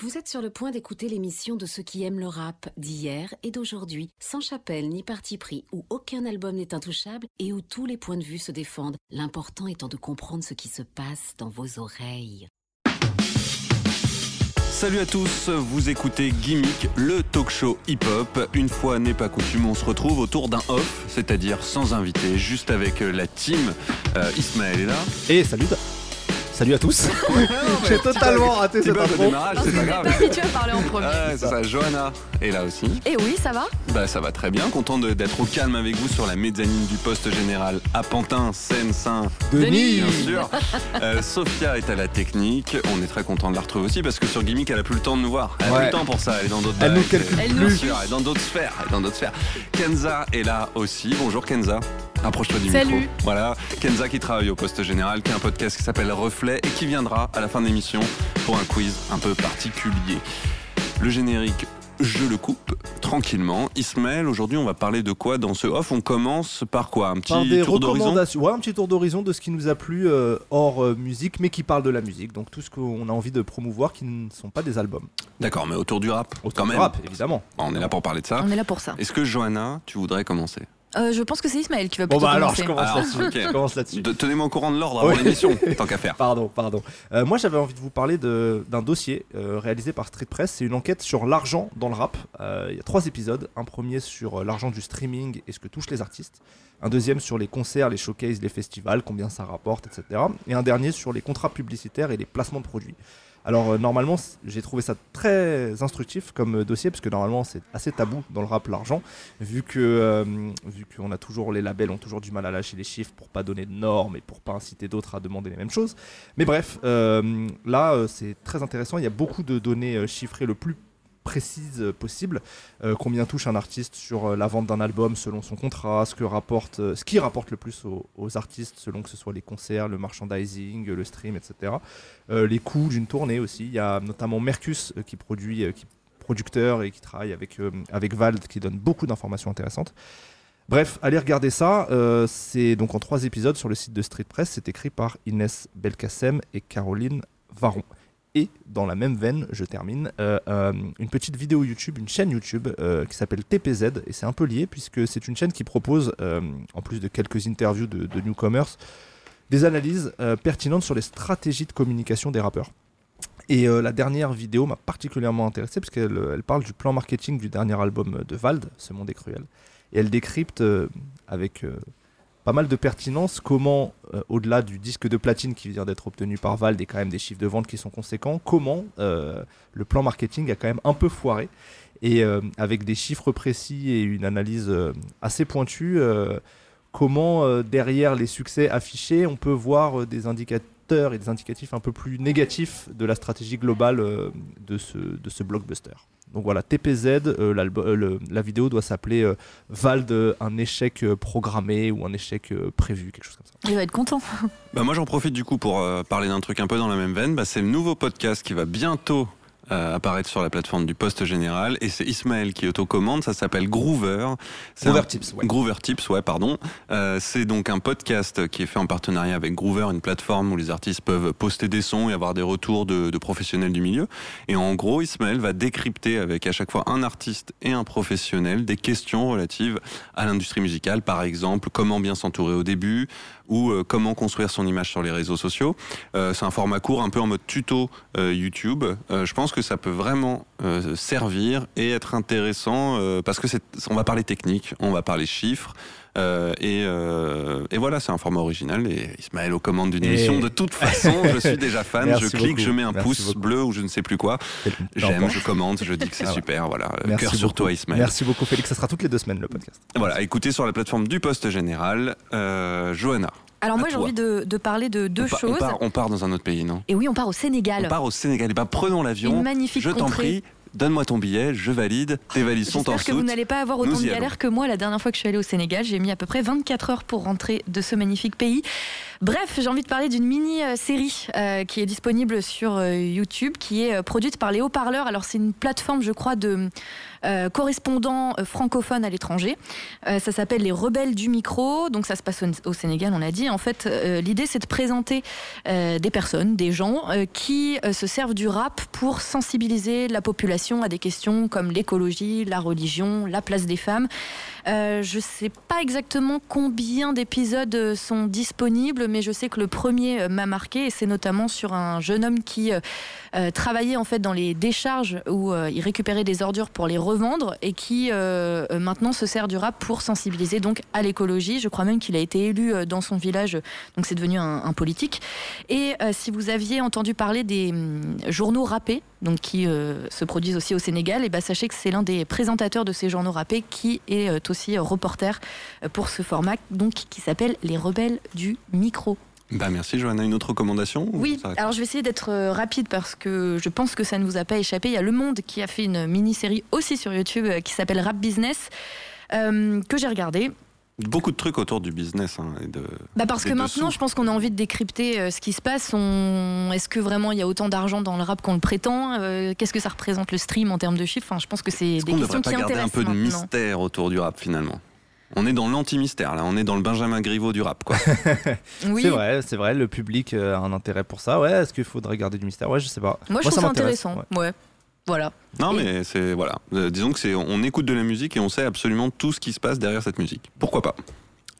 Vous êtes sur le point d'écouter l'émission de ceux qui aiment le rap d'hier et d'aujourd'hui, sans chapelle ni parti pris, où aucun album n'est intouchable et où tous les points de vue se défendent, l'important étant de comprendre ce qui se passe dans vos oreilles. Salut à tous, vous écoutez Gimmick, le talk show hip-hop. Une fois n'est pas coutume, on se retrouve autour d'un off, c'est-à-dire sans invité, juste avec la team. Euh, Ismaël est là. Et salut Salut à tous. J'ai totalement raté cette intro. démarrage, c'est pas grave. pas habitué à parler en premier. Ouais, c'est ça. Johanna est là aussi. Et oui, ça va? Bah ça va très bien, content de- d'être au calme avec vous sur la mezzanine du poste général à Pantin, Seine-Saint. Denis. Bien sûr. Euh, Sophia est à la technique. On est très content de la retrouver aussi parce que sur Gimmick, elle a plus le temps de nous voir. Elle a Ouais. plus le temps pour ça. Elle est dans d'autres. Elle nous bagues. calcule Elle Bien sûr, elle est dans d'autres sphères. Elle est dans d'autres sphères. Kenza est là aussi. Bonjour Kenza. Approche-toi du Salut. micro. Voilà. Kenza qui travaille au poste général, qui a un podcast qui s'appelle Reflet et qui viendra à la fin de l'émission pour un quiz un peu particulier. Le générique. Je le coupe tranquillement. Ismaël, aujourd'hui, on va parler de quoi dans ce off? On commence par quoi? Un petit Par des tour d'horizon? Ouais, un petit tour d'horizon de ce qui nous a plu euh, hors euh, musique, mais qui parle de la musique. Donc tout ce qu'on a envie de promouvoir qui ne sont pas des albums. D'accord, mais autour du rap, Autour quand du même. rap, évidemment. Bon, on est là pour parler de ça. On est là pour ça. Est-ce que Johanna, tu voudrais commencer? Euh, je pense que c'est Ismaël qui va Bon plutôt bah alors commencer. je commence Alors, là-dessus. ok. Je commence là-dessus. De- Tenez-moi au courant de l'ordre avant l'émission, tant qu'à faire. Pardon, pardon. Euh, moi, j'avais envie de vous parler de- d'un dossier euh, réalisé par Street Press. C'est une enquête sur l'argent dans le rap. Euh, Il y a trois épisodes. Un premier sur euh, l'argent du streaming et ce que touchent les artistes. Un deuxième sur les concerts, les showcases, les festivals, combien ça rapporte, etc. Et un dernier sur les contrats publicitaires et les placements de produits. Alors euh, normalement, j'ai trouvé ça très instructif comme euh, dossier parce que normalement c'est assez tabou dans le rap l'argent, vu que euh, vu a toujours les labels ont toujours du mal à lâcher les chiffres pour pas donner de normes et pour pas inciter d'autres à demander les mêmes choses. Mais bref, là c'est très intéressant. Il y a beaucoup de données chiffrées le plus précises euh, possible. Euh, combien touche un artiste sur euh, la vente d'un album selon son contrat, ce que rapporte, ce qui rapporte le plus aux, artistes selon que ce soit les concerts, le merchandising, le stream, etc. Les coûts d'une tournée aussi. Il y a notamment Mercus qui produit, qui producteur et qui travaille avec avec Vald qui donne beaucoup d'informations intéressantes. Bref, allez regarder ça. c'est donc en trois épisodes sur le site de Street Press. C'est écrit par Inès Belkacem et Caroline Varon. Et dans la même veine, je termine, euh, euh, une petite vidéo YouTube, une chaîne YouTube euh, qui s'appelle TPZ. Et c'est un peu lié puisque c'est une chaîne qui propose, en plus de quelques interviews de, newcomers, des analyses pertinentes sur les stratégies de communication des rappeurs. Et la dernière vidéo m'a particulièrement intéressé parce elle parle du plan marketing du dernier album de Vald, Ce Monde est cruel. Et elle décrypte avec pas mal de pertinence comment, euh, au-delà du disque de platine qui vient d'être obtenu par Vald et quand même des chiffres de vente qui sont conséquents, comment euh, le plan marketing a quand même un peu foiré. Et euh, avec des chiffres précis et une analyse assez pointue, comment derrière les succès affichés, on peut voir des indicateurs et des indicatifs un peu plus négatifs de la stratégie globale de ce blockbuster? Donc voilà, TPZ, euh, euh, le- la vidéo doit s'appeler euh, Vald, un échec euh, programmé ou un échec euh, prévu, quelque chose comme ça. Il va être content. Bah moi j'en profite du coup pour euh, parler d'un truc un peu dans la même veine. Bah, c'est le nouveau podcast qui va bientôt euh, apparaître sur la plateforme du Poste Général et c'est Ismaël qui autocommande. Ça s'appelle Groover. Groover un- Tips, ouais. Groover Tips, ouais, pardon. Euh, c'est donc un podcast qui est fait en partenariat avec Groover, une plateforme où les artistes peuvent poster des sons et avoir des retours de, de professionnels du milieu. Et en gros, Ismaël va décrypter avec à chaque fois un artiste et un professionnel des questions relatives à l'industrie musicale, par exemple comment bien s'entourer au début ou euh, comment construire son image sur les réseaux sociaux. Euh, c'est un format court, un peu en mode tuto euh, YouTube. Euh, je pense que ça peut vraiment servir et être intéressant parce que on va parler technique, on va parler chiffres. Euh, et, euh, et voilà, c'est un format original. Et Ismaël aux commandes d'une Et- émission. De toute façon, je suis déjà fan. Merci je clique, beaucoup. je mets un Merci pouce beaucoup. bleu ou je ne sais plus quoi. J'aime, je commente, je dis que c'est Ah ouais. super. Voilà, Merci cœur sur toi, Ismaël. Merci beaucoup Félix, ça sera toutes les deux semaines le podcast. Voilà, écoutez sur la plateforme du Poste Général. Euh, Johanna, Alors moi j'ai envie de, de parler de deux on, choses. on part, on part dans un autre pays, non? Et oui, on part au Sénégal. On part au Sénégal. Eh ben, prenons l'avion. Une magnifique Je t'en prie, donne-moi ton billet, je valide, tes valises sont en J'espère que vous soute. n'allez pas avoir autant de galères que moi la dernière fois que je suis allée au Sénégal. J'ai mis à peu près 24 heures pour rentrer de ce magnifique pays. Bref, j'ai envie de parler d'une mini-série euh, qui est disponible sur euh, YouTube, qui est euh, produite par les haut-parleurs. Alors c'est une plateforme, je crois, de euh, correspondants francophones à l'étranger. Ça s'appelle Les Rebelles du micro. Donc ça se passe au, au Sénégal, on l'a dit. En fait, l'idée c'est de présenter des personnes, des gens qui se servent du rap pour sensibiliser la population à des questions comme l'écologie, la religion, la place des femmes. Euh, je sais pas exactement combien d'épisodes euh, sont disponibles, mais je sais que le premier euh, m'a marqué et c'est notamment sur un jeune homme qui euh, travaillait en fait dans les décharges où euh, il récupérait des ordures pour les revendre et qui euh, maintenant se sert du rap pour sensibiliser donc à l'écologie. Je crois même qu'il a été élu dans son village, donc c'est devenu un, politique. Et si vous aviez entendu parler des hum, journaux rappés, donc qui se produisent aussi au Sénégal, et ben sachez que c'est l'un des présentateurs de ces journaux rappés qui est aussi reporter pour ce format, donc qui s'appelle Les Rebelles du micro. Bah merci Johanna, une autre recommandation ou Oui, alors je vais essayer d'être euh, rapide parce que je pense que ça ne vous a pas échappé. Il y a Le Monde qui a fait une mini-série aussi sur YouTube euh, qui s'appelle Rap Business. euh, que j'ai regardé. Beaucoup de trucs autour du business. hein, et de... Bah parce que maintenant, je pense qu'on a envie de décrypter euh, ce qui se passe. On... Est-ce que vraiment il y a autant d'argent dans le rap qu'on le prétend Euh, Qu'est-ce que ça représente le stream en termes de chiffres? Enfin, Je pense que c'est Est-ce des ne questions devrait qui pas garder un intéressent peu de maintenant. mystère autour du rap finalement? On est dans l'anti-mystère là, on est dans le Benjamin Griveaux du rap quoi. Oui, C'est vrai, c'est vrai, le public euh, a un intérêt pour ça. Ouais, est-ce qu'il faudrait garder du mystère? Ouais, je sais pas. moi je trouve ça intéressant. ouais. Ouais. Voilà. Non Et- mais c'est voilà, Euh, disons que c'est on écoute de la musique et on sait absolument tout ce qui se passe derrière cette musique. Pourquoi pas?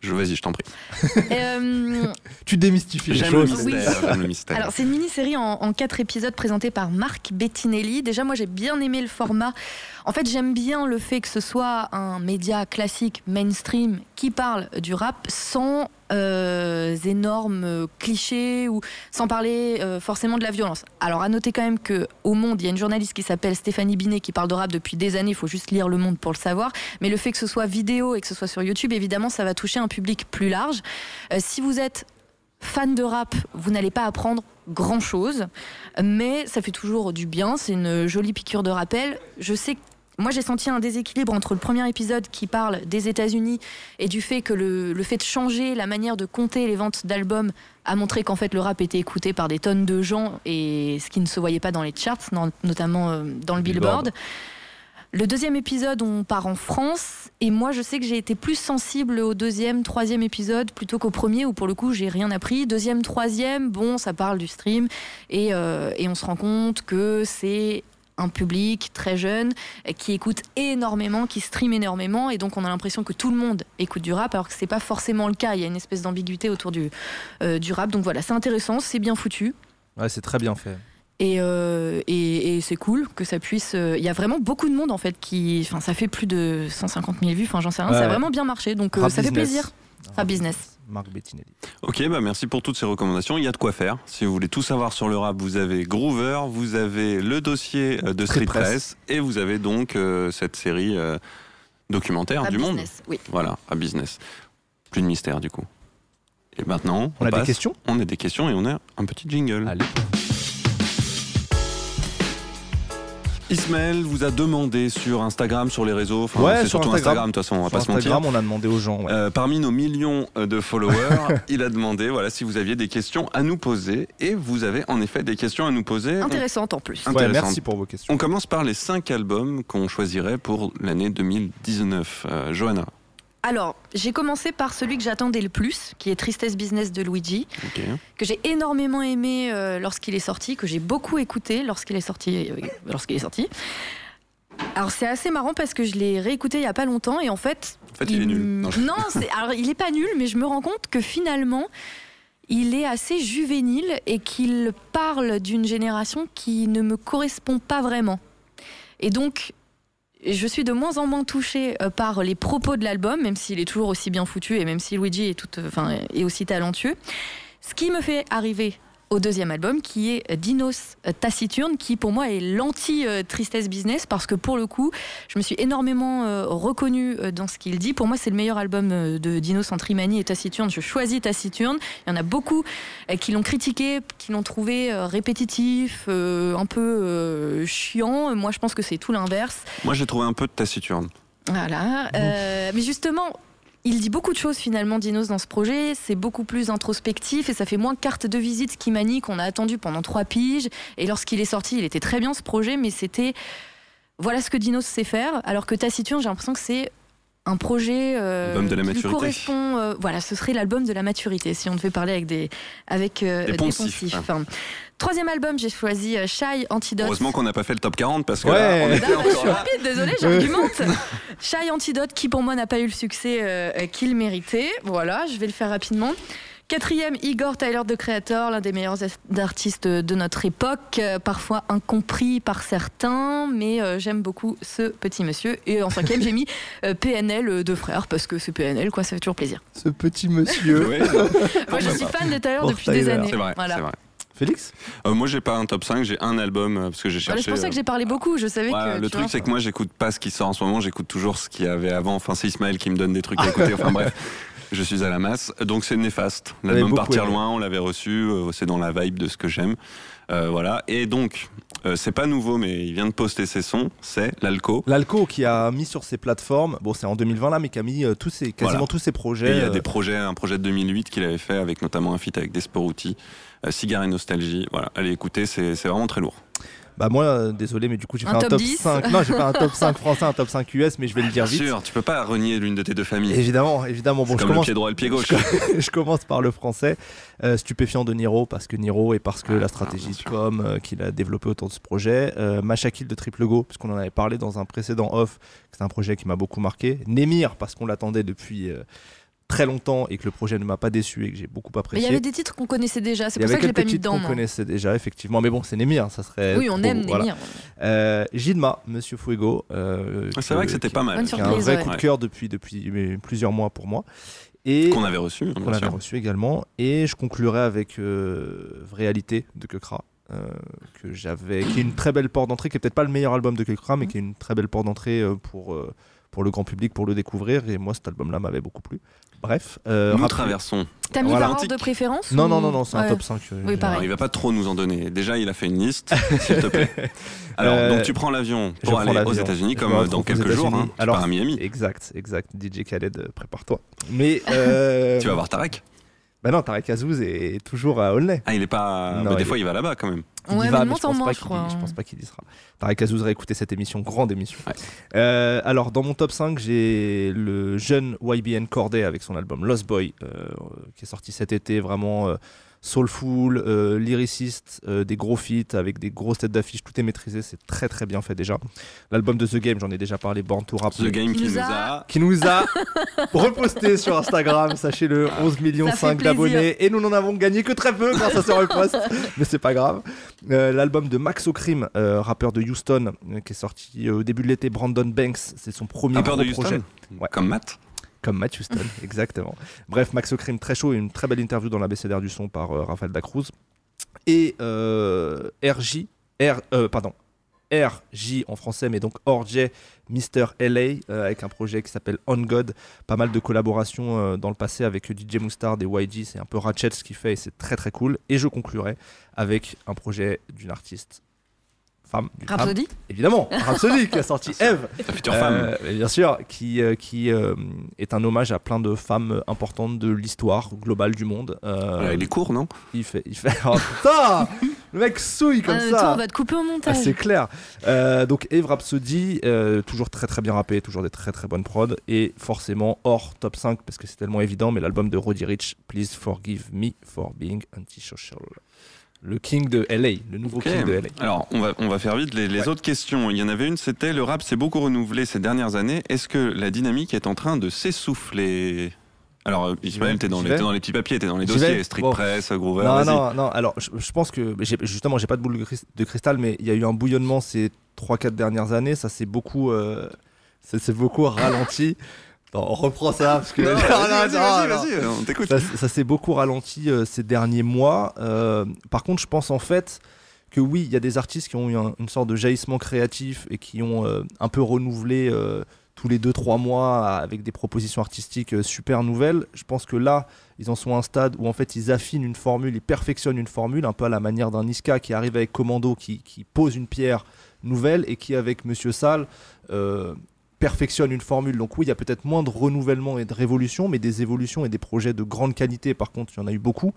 Je, vas-y, je t'en prie. Euh, Tu démystifies les J'aime le choses. mystère. J'aime le mystère. Alors, c'est une mini-série en, en quatre épisodes présentée par Marc Bettinelli. Déjà, moi, j'ai bien aimé le format. En fait, j'aime bien le fait que ce soit un média classique, mainstream, qui parle du rap sans euh, énormes clichés ou sans parler euh, forcément de la violence. Alors, à noter quand même que au Monde, il y a une journaliste qui s'appelle Stéphanie Binet qui parle de rap depuis des années. Il faut juste lire Le Monde pour le savoir. Mais le fait que ce soit vidéo et que ce soit sur YouTube, évidemment, ça va toucher un public plus large. Euh, si vous êtes fan de rap, vous n'allez pas apprendre grand chose, mais ça fait toujours du bien. C'est une jolie piqûre de rappel. Je sais moi, j'ai senti un déséquilibre entre le premier épisode qui parle des États-Unis et du fait que le, le fait de changer la manière de compter les ventes d'albums a montré qu'en fait le rap était écouté par des tonnes de gens et ce qui ne se voyait pas dans les charts, notamment euh, dans le Billboard. Billboard. Le deuxième épisode, on part en France. Et moi, je sais que j'ai été plus sensible au deuxième, troisième épisode plutôt qu'au premier, où pour le coup, j'ai rien appris. Deuxième, troisième, bon, ça parle du stream. Et, euh, et on se rend compte que c'est un public très jeune euh, qui écoute énormément, qui stream énormément. Et donc, on a l'impression que tout le monde écoute du rap, alors que c'est pas forcément le cas. Il y a une espèce d'ambiguïté autour du, euh, du rap. Donc voilà, c'est intéressant, c'est bien foutu. Ouais, c'est très bien fait. Et, euh, et, et c'est cool que ça puisse. euh, Il y a vraiment beaucoup de monde en fait qui. Enfin, ça fait plus de 150 000 vues. Enfin, j'en sais rien. Ça a vraiment bien marché. Donc ça fait plaisir. Rap business. Marc Bettinelli. Ok, bah merci pour toutes ces recommandations. Il y a de quoi faire. Si vous voulez tout savoir sur le rap, vous avez Groover, vous avez le dossier euh, de Street Press. Press et vous avez donc euh, cette série euh, documentaire Rap du monde. business. Oui. Voilà, à business. Plus de mystère du coup. Et maintenant, On, a passe- des questions? On a des questions et on a un petit jingle. Allez. Ismaël vous a demandé sur Instagram, sur les réseaux, enfin Ouais, c'est sur surtout Instagram. Instagram de toute façon, on va Sur pas se mentir. Instagram, on a demandé aux gens. ouais. Euh, parmi nos millions euh, de followers, il a demandé voilà, si vous aviez des questions à nous poser. Et vous avez en effet des questions à nous poser. On- Intéressante en plus. un- Ouais, intéressant. merci pour vos questions. On commence par les cinq albums qu'on choisirait pour l'année 2019. Euh, Johanna. Alors, j'ai commencé par celui que j'attendais le plus, qui est Tristesse Business de Luigi, que j'ai énormément aimé euh, lorsqu'il est sorti, que j'ai beaucoup écouté lorsqu'il est sorti. euh, lorsqu'il est sorti. Alors c'est assez marrant parce que je l'ai réécouté il y a pas longtemps et en fait En fait, il est nul. Non, Non, alors il est pas nul, mais je me rends compte que finalement, il est assez juvénile et qu'il parle d'une génération qui ne me correspond pas vraiment. Et donc, je suis de moins en moins touchée euh, par les propos de l'album, même s'il est toujours aussi bien foutu et même si Luigi est, tout, euh, enfin, est aussi talentueux. Ce qui me fait arriver au deuxième album qui est Dinos Taciturne, qui pour moi est l'anti-tristesse business parce que pour le coup, je me suis énormément euh, reconnue euh, dans ce qu'il dit. Pour moi, c'est le meilleur album euh, de Dinos entre Imani et Taciturne. Je choisis Taciturne. Il y en a beaucoup qui l'ont critiqué, qui l'ont trouvé répétitif, un peu chiant. Moi, je pense que c'est tout l'inverse. Moi, j'ai trouvé un peu de Taciturne. Voilà. mais justement, il dit beaucoup de choses finalement, Dinos, dans ce projet. C'est beaucoup plus introspectif et ça fait moins carte de visite qu'Imani qu'on a attendu pendant trois piges. Et lorsqu'il est sorti, il était très bien ce projet, mais c'était voilà ce que Dinos sait faire. Alors que Taciturne, j'ai l'impression que c'est un projet euh, de la qui maturité. correspond. Euh, voilà, ce serait l'album de la maturité si on devait parler avec des avec euh, des, poncifs. Troisième album, j'ai choisi Shy Antidote. Heureusement qu'on n'a pas fait le top 40 parce que ouais. on était je suis rapide, désolé, j'argumente. Shy Antidote qui pour moi n'a pas eu le succès qu'il méritait. Voilà, je vais le faire rapidement. Quatrième, Igor Tyler, de Creator, l'un des meilleurs artistes de notre époque, euh, parfois incompris par certains, mais euh, j'aime beaucoup ce petit monsieur. Et en cinquième, j'ai mis euh, PNL de frères, parce que c'est PNL, quoi, ça fait toujours plaisir. Ce petit monsieur. Moi, je suis fan de Tyler depuis des années. C'est vrai, voilà. vrai. Félix? Moi, j'ai pas un top 5, j'ai un album parce que j'ai cherché. c'est pour ça que j'ai parlé beaucoup, je savais que. Le truc, c'est que moi, j'écoute pas ce qui sort en ce moment, j'écoute toujours ce qu'il y avait avant. Enfin, c'est Ismaël qui me donne des trucs à écouter. Enfin, bref. Je suis à la masse. Donc c'est néfaste. L'album Partir loin, on l'avait reçu. Euh, c'est dans la vibe de ce que j'aime. Euh, voilà. Et donc, euh, c'est pas nouveau, mais il vient de poster ses sons. C'est l'Alco. L'Alco qui a mis sur ses plateformes. Bon, c'est en 2020 là, mais qui a mis tous ses, quasiment tous ses projets. il y a des projets, un projet de 2008 qu'il avait fait avec notamment un feat avec Desporuti, Cigare et Nostalgie. Voilà. Allez écoutez, c'est vraiment très lourd. Bah moi, euh, désolé, mais du coup j'ai fait un, top, 5. Non, j'ai pas un top 5 français, un top 5 US, mais je vais le dire vite. Bien sûr, tu peux pas renier l'une de tes deux familles. Évidemment, évidemment. Bon, je comme commence... le pied droit et le pied gauche. Je, commence par le français. Euh, stupéfiant de Niro, parce que Niro et parce que ah, la stratégie de com euh, qu'il a développée autour de ce projet. Euh, Machakil de Triple Go, puisqu'on en avait parlé dans un précédent off, c'est un projet qui m'a beaucoup marqué. Nemir, parce qu'on l'attendait depuis très longtemps et que le projet ne m'a pas déçu et que j'ai beaucoup apprécié. Mais il y avait des titres qu'on connaissait déjà, c'est pour ça que je l'ai pas mis dedans. qu'on connaissait déjà, effectivement. Mais bon, c'est Némir, ça serait. Oui, on aime Némir. Euh, Gilma, Monsieur Fuego. Euh, c'est vrai que c'était pas mal. Un vrai coup de cœur depuis, depuis plusieurs mois pour moi. Et qu'on avait reçu. Qu'on avait reçu également. Et je conclurai avec euh, Réalité de Kekra. Euh, que j'avais, qui est une très belle porte d'entrée, qui est peut-être pas le meilleur album de Kekra, mais qui est une très belle porte d'entrée pour, pour le grand public, pour le découvrir. Et moi, cet album-là m'avait beaucoup plu. Bref. Euh, nous traversons. T'as mis voilà. de préférence Non, non, non, non, c'est un top 5. Oui, pareil. il va pas trop nous en donner. Déjà, il a fait une liste, s'il te plaît. Alors, euh, donc tu prends l'avion pour aller aux États-Unis, comme dans quelques jours. Hein, Alors, tu pars à Miami. Exact, exact. DJ Khaled, euh, prépare-toi. Mais. Euh... tu vas voir Tarek bah non, Tarek Azouz est toujours à Aulnay. Ah, il est pas. des fois, il va là-bas quand même. Il ouais, va, mais je pense, pas je, je pense pas qu'il y sera. Tarek Azouz écouté cette émission, grande émission. Euh, alors, dans mon top 5, j'ai le jeune YBN Corday avec son album Lost Boy, euh, qui est sorti cet été, vraiment. Euh, soulful, euh, lyriciste, euh, des gros feats avec des grosses têtes d'affiche, tout est maîtrisé, c'est très très bien fait déjà. L'album de The Game, j'en ai déjà parlé, Born to Rap. The Game qui, nous a... qui nous a reposté sur Instagram, sachez-le, 11 millions 5 d'abonnés et nous n'en avons gagné que très peu grâce à ce repost, mais c'est pas grave. Euh, l'album de Max O'Crim, rappeur de Houston, qui est sorti au début de l'été, Brandon Banks, c'est son premier rappeur gros de projet. Comme Matt comme Matt Houston, exactement. Bref, Max O'Crim, très chaud, et une très belle interview dans la BCDR du son par euh, Rafael Dacruz. Et euh, RJ, R, euh, pardon, RJ en français, mais donc Orj, Mister LA, avec un projet qui s'appelle On God. Pas mal de collaborations dans le passé avec DJ Moustard et YG. C'est un peu Ratchet ce qu'il fait et c'est très très cool. Et je conclurai avec un projet d'une artiste femme. Rhapsody Évidemment, Rhapsody qui a sorti Eve. La future femme. Euh, bien sûr, qui, euh, qui euh, est un hommage à plein de femmes importantes de l'histoire globale du monde. il est court, non? Il fait. Il fait... Oh, putain Le mec souille comme ah, ça. on va te couper au montage. Ah, c'est clair. donc Eve Rhapsody, toujours très très bien rappé, toujours des très très bonnes prods. Et forcément hors top 5 parce que c'est tellement évident, mais l'album de Roddy Rich, Please Forgive Me for Being Antisocial le king de LA, le nouveau king de LA. Alors, on va, on va faire vite les, autres questions. Il y en avait une, c'était le rap s'est beaucoup renouvelé ces dernières années. Est-ce que la dynamique est en train de s'essouffler? Alors, euh, Ismaël, t'es dans, les, dans les petits papiers, t'es dans les dossiers, Street Press, Groover. Non, non, non. Alors, je, pense que, justement, j'ai pas de boule de cristal, mais il y a eu un bouillonnement ces 3-4 dernières années. Ça s'est beaucoup, euh, beaucoup ralenti. on reprend ça parce que vas-y, on t'écoute. ça, ça s'est beaucoup ralenti euh, ces derniers mois. Euh, par contre, je pense en fait que oui, il y a des artistes qui ont eu un- une sorte de jaillissement créatif et qui ont euh, un peu renouvelé tous les 2-3 mois avec des propositions artistiques super nouvelles. Je pense que là, ils en sont à un stade où en fait ils affinent une formule, ils perfectionnent une formule, un peu à la manière d'un Niska qui arrive avec Commando, qui, qui pose une pierre nouvelle et qui avec Monsieur Sall euh, perfectionne une formule. Donc oui, il y a peut-être moins de renouvellement et de révolution, mais des évolutions et des projets de grande qualité, par contre, il y en a eu beaucoup.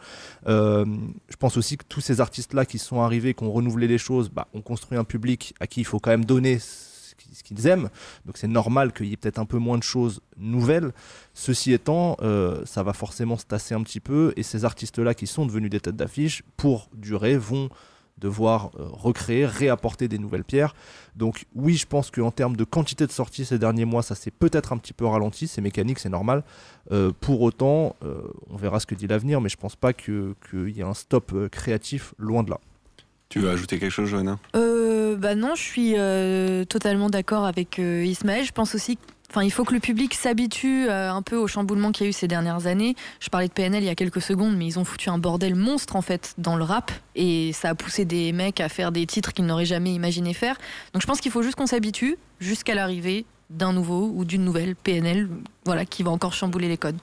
Euh, je pense aussi que tous ces artistes-là qui sont arrivés, qui ont renouvelé les choses, bah, ont construit un public à qui il faut quand même donner ce qui- ce qu'ils aiment. Donc c'est normal qu'il y ait peut-être un peu moins de choses nouvelles. Ceci étant, euh, ça va forcément se tasser un petit peu, et ces artistes-là qui sont devenus des têtes d'affiche, pour durer, vont devoir euh, recréer, réapporter des nouvelles pierres. Donc oui, je pense qu'en termes de quantité de sorties ces derniers mois, ça s'est peut-être un petit peu ralenti, c'est mécanique, c'est normal. Euh, pour autant, euh, on verra ce que dit l'avenir, mais je pense pas que- qu'il y ait un stop euh, créatif loin de là. Tu veux ajouter quelque chose, Johanna? Euh, bah non, je suis euh, totalement d'accord avec euh, Ismaël. Je pense aussi Enfin, il faut que le public s'habitue euh, un peu au chamboulement qu'il y a eu ces dernières années. Je parlais de PNL il y a quelques secondes, mais ils ont foutu un bordel monstre en fait dans le rap et ça a poussé des mecs à faire des titres qu'ils n'auraient jamais imaginé faire. Donc je pense qu'il faut juste qu'on s'habitue jusqu'à l'arrivée d'un nouveau ou d'une nouvelle PNL, voilà, qui va encore chambouler les codes.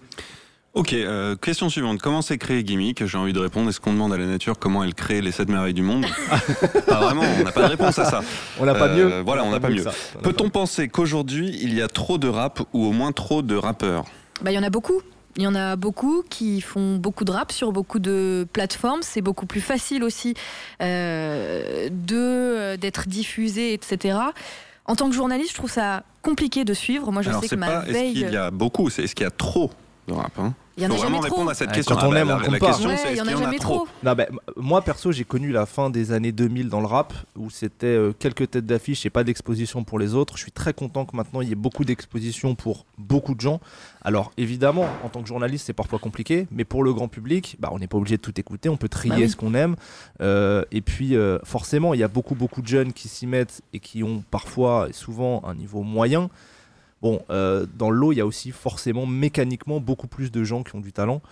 Ok, euh, question suivante. Comment s'est créé Gimmick J'ai envie de répondre. Est-ce qu'on demande à la nature comment elle crée les sept merveilles du monde Pas vraiment, on n'a pas de réponse à ça. On n'a pas Euh, mieux. voilà, on n'a pas mieux. Peut-on penser qu'aujourd'hui, il y a trop de rap ou au moins trop de rappeurs Bah, il y en a beaucoup. Il y en a beaucoup qui font beaucoup de rap sur beaucoup de plateformes. C'est beaucoup plus facile aussi euh, de euh, d'être diffusé, etc. En tant que journaliste, je trouve ça compliqué de suivre. Moi, je Alors, sais que ma pas est-ce veille, qu'il y a beaucoup, c'est est-ce qu'il y a trop de rap hein il y en a Faut jamais vraiment trop. répondre à cette Ouais, question. quand on Ah bah, aime, on la pas. question, Ouais, c'est il y est-ce en qu'il a y en a jamais trop trop. Non, m- moi perso, j'ai connu la fin des années 2000 dans le rap où c'était euh, quelques têtes d'affiche et pas d'exposition pour les autres. Je suis très content que maintenant il y ait beaucoup d'expositions pour beaucoup de gens. Alors évidemment, en tant que journaliste, c'est parfois compliqué, mais pour le grand public, bah, on n'est pas obligé de tout écouter, on peut trier Bah oui. ce qu'on aime. Euh, et puis euh, forcément, il y a beaucoup beaucoup de jeunes qui s'y mettent et qui ont parfois et souvent un niveau moyen. Bon, euh, dans le lot, il y a aussi forcément mécaniquement beaucoup plus de gens qui ont du talent.